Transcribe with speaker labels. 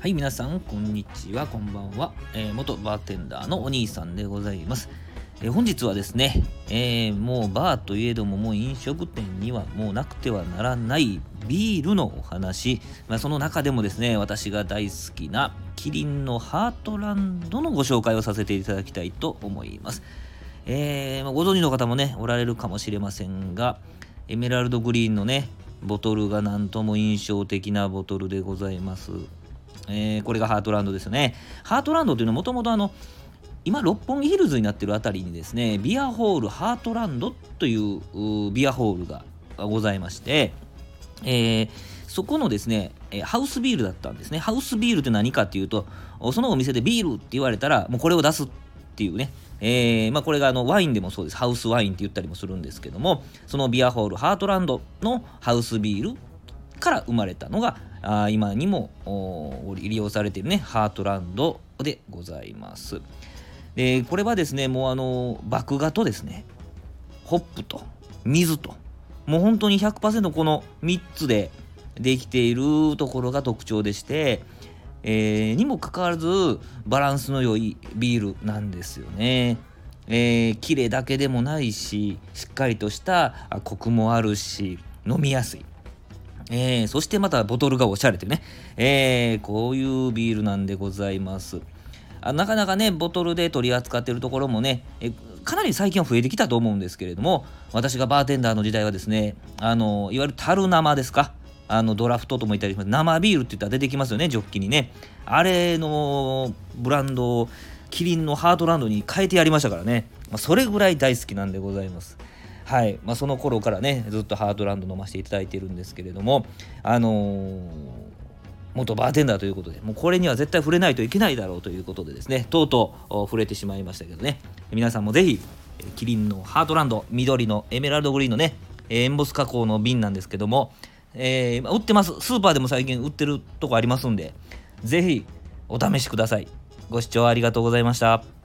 Speaker 1: はい、皆さん、こんにちは、こんばんは。えー、元バーテンダーのお兄さんでございます。えー、本日はですね、えー、もうバーといえども、もう飲食店にはもうなくてはならないビールのお話、まあ、その中でもですね、私が大好きなキリンのハートランドのご紹介をさせていただきたいと思います。えー、ご存知の方もね、おられるかもしれませんが、エメラルドグリーンのね、ボトルがなんとも印象的なボトルでございます。えー、これがハートランドですね。ハートランドというのはもともとあの、今、六本木ヒルズになってるあたりにですね、ビアホールハートランドというビアホールがございまして、えー、そこのですね、ハウスビールだったんですね。ハウスビールって何かっていうと、そのお店でビールって言われたら、もうこれを出すっていうね、えー、まあ、これがあのワインでもそうです。ハウスワインって言ったりもするんですけども、そのビアホールハートランドのハウスビールから生まれたのがあ今にも利用されているねハートランドでございます。でこれはですねもうあの麦芽とですねホップと水ともう本当に100%この3つでできているところが特徴でして、えー、にもかかわらずバランスの良いビールなんですよね。えー、綺麗だけでもないししっかりとしたコクもあるし飲みやすいえー、そしてまたボトルがおしゃれというね、えー、こういうビールなんでございます。あなかなかね、ボトルで取り扱っているところもね、えかなり最近は増えてきたと思うんですけれども、私がバーテンダーの時代はですね、あのいわゆる樽生ですか、あのドラフトとも言ったりします、生ビールって言ったら出てきますよね、ジョッキにね。あれのブランドをキリンのハートランドに変えてやりましたからね、まあ、それぐらい大好きなんでございます。はい。まあ、その頃からねずっとハートランド飲ませていただいているんですけれどもあのー、元バーテンダーということでもうこれには絶対触れないといけないだろうということでですねとうとう触れてしまいましたけどね。皆さんもぜひキリンのハートランド緑のエメラルドグリーンのねエンボス加工の瓶なんですけども、えー、売ってます。スーパーでも最近売ってるとこありますんでぜひお試しください。ご視聴ありがとうございました。